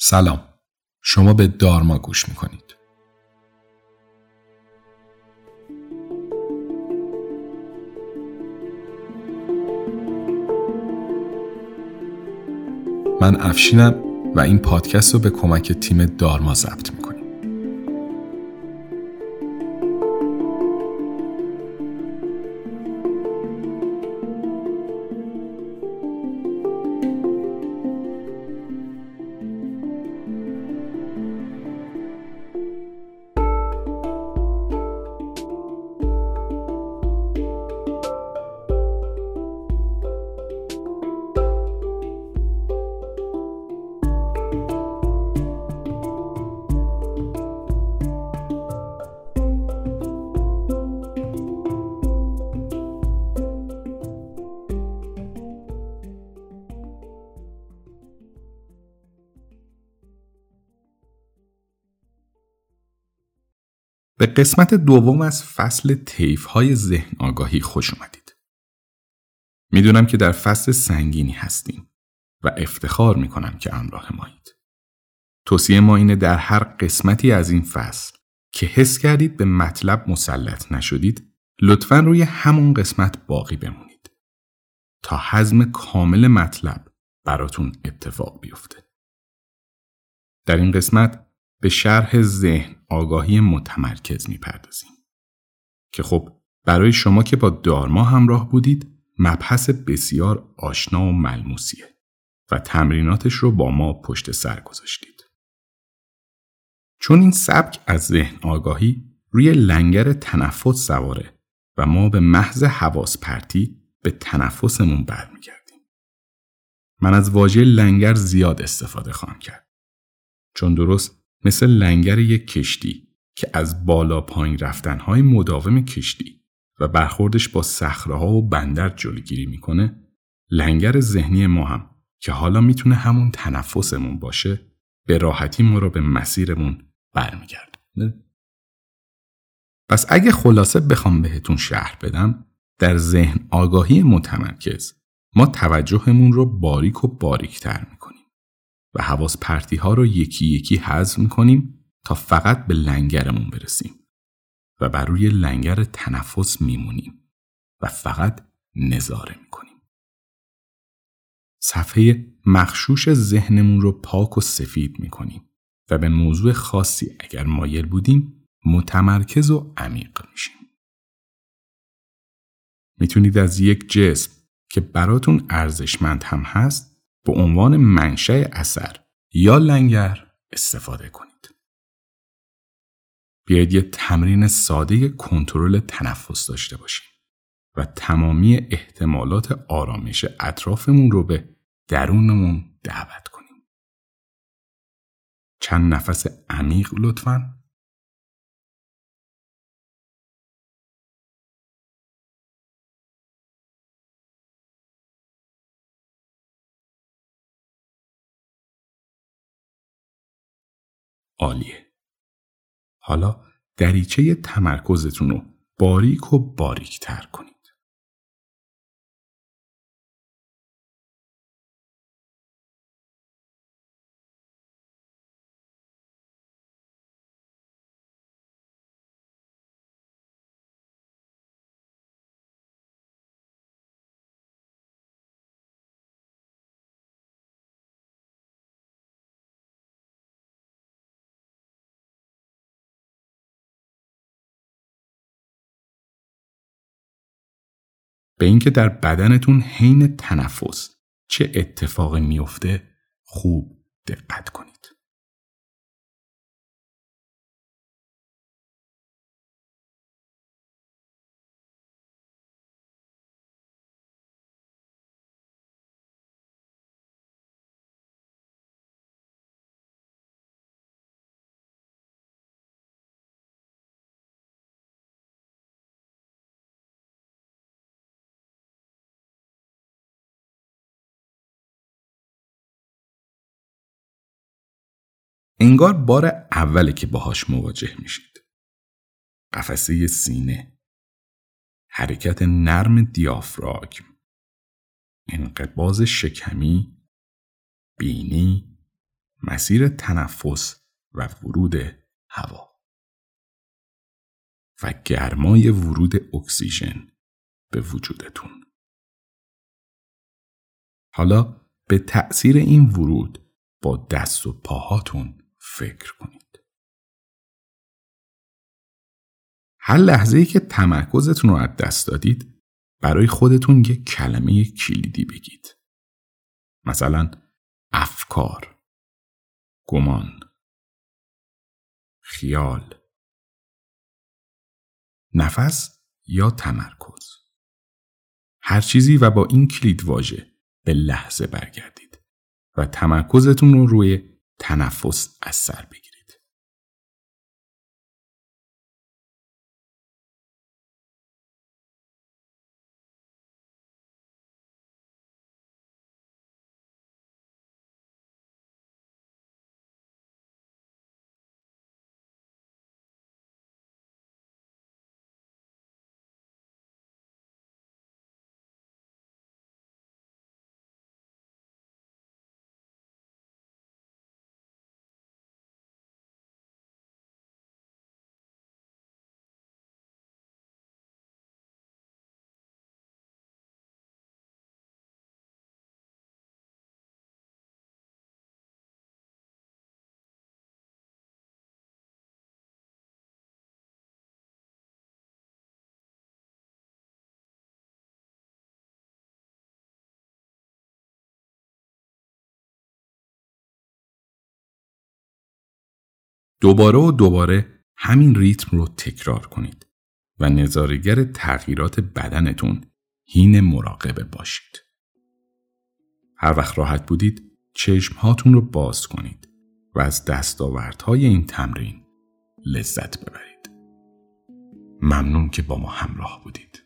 سلام. شما به دارما گوش می‌کنید. من افشینم و این پادکست رو به کمک تیم دارما ضبط به قسمت دوم از فصل تیف های ذهن آگاهی خوش اومدید. می‌دونم که در فصل سنگینی هستیم و افتخار می‌کنم که همراه مایید. توصیه ما اینه در هر قسمتی از این فصل که حس کردید به مطلب مسلط نشدید لطفا روی همون قسمت باقی بمونید تا حزم کامل مطلب براتون اتفاق بیفته. در این قسمت به شرح ذهن آگاهی متمرکز می‌پردازیم که خب برای شما که با دارما همراه بودید مبحث بسیار آشنا و ملموسیه و تمریناتش رو با ما پشت سر گذاشتید. چون این سبک از ذهن آگاهی روی لنگر تنفس سواره و ما به محض حواس پرتی به تنفسمون برمیگردیم. من از واژه لنگر زیاد استفاده خواهم کرد. چون درست مثل لنگر یک کشتی که از بالا پایین رفتنهای مداوم کشتی و برخوردش با صخره و بندر جلوگیری می‌کنه لنگر ذهنی ما هم که حالا می‌تونه همون تنفسمون باشه به راحتی ما رو به مسیرمون برمیگرد. پس اگه خلاصه بخوام بهتون شرح بدم در ذهن آگاهی متمرکز ما توجهمون رو باریک و باریکتر می‌کنیم. و حواس پرتی ها رو یکی یکی حذف کنیم تا فقط به لنگرمون برسیم و بر روی لنگر تنفس میمونیم و فقط نظاره می‌کنیم. صفحه مخشوش ذهنمون رو پاک و سفید می‌کنیم و به موضوع خاصی اگر مایل بودیم متمرکز و عمیق میشیم. می‌تونید از یک جسم که براتون ارزشمند هم هست به عنوان منشأ اثر یا لنگر استفاده کنید. بیایید یه تمرین ساده کنترل تنفس داشته باشیم و تمامی احتمالات آرامش اطرافمون رو به درونمون دعوت کنیم. چند نفس عمیق لطفاً عالیه. حالا دریچه تمرکزتون رو باریک و باریک تر کنید. به اینکه در بدنتون حین تنفس چه اتفاقی میفته خوب دقت کنید. انگار بار اوله که باهاش مواجه میشید. قفسه سینه. حرکت نرم دیافراگم. انقباز شکمی. بینی. مسیر تنفس و ورود هوا. و گرمای ورود اکسیژن به وجودتون. حالا به تأثیر این ورود با دست و پاهاتون فکر کنید. هر لحظه ای که تمرکزتون رو از دست دادید برای خودتون یک کلمه کلیدی بگید. مثلا افکار، گمان، خیال، نفس یا تمرکز. هر چیزی و با این کلید واژه به لحظه برگردید و تمرکزتون رو روی تنفس از سر بگیرید. دوباره و دوباره همین ریتم رو تکرار کنید و نظارگر تغییرات بدنتون هین مراقبه باشید. هر وقت راحت بودید چشم هاتون رو باز کنید و از دستاوردهای این تمرین لذت ببرید. ممنون که با ما همراه بودید.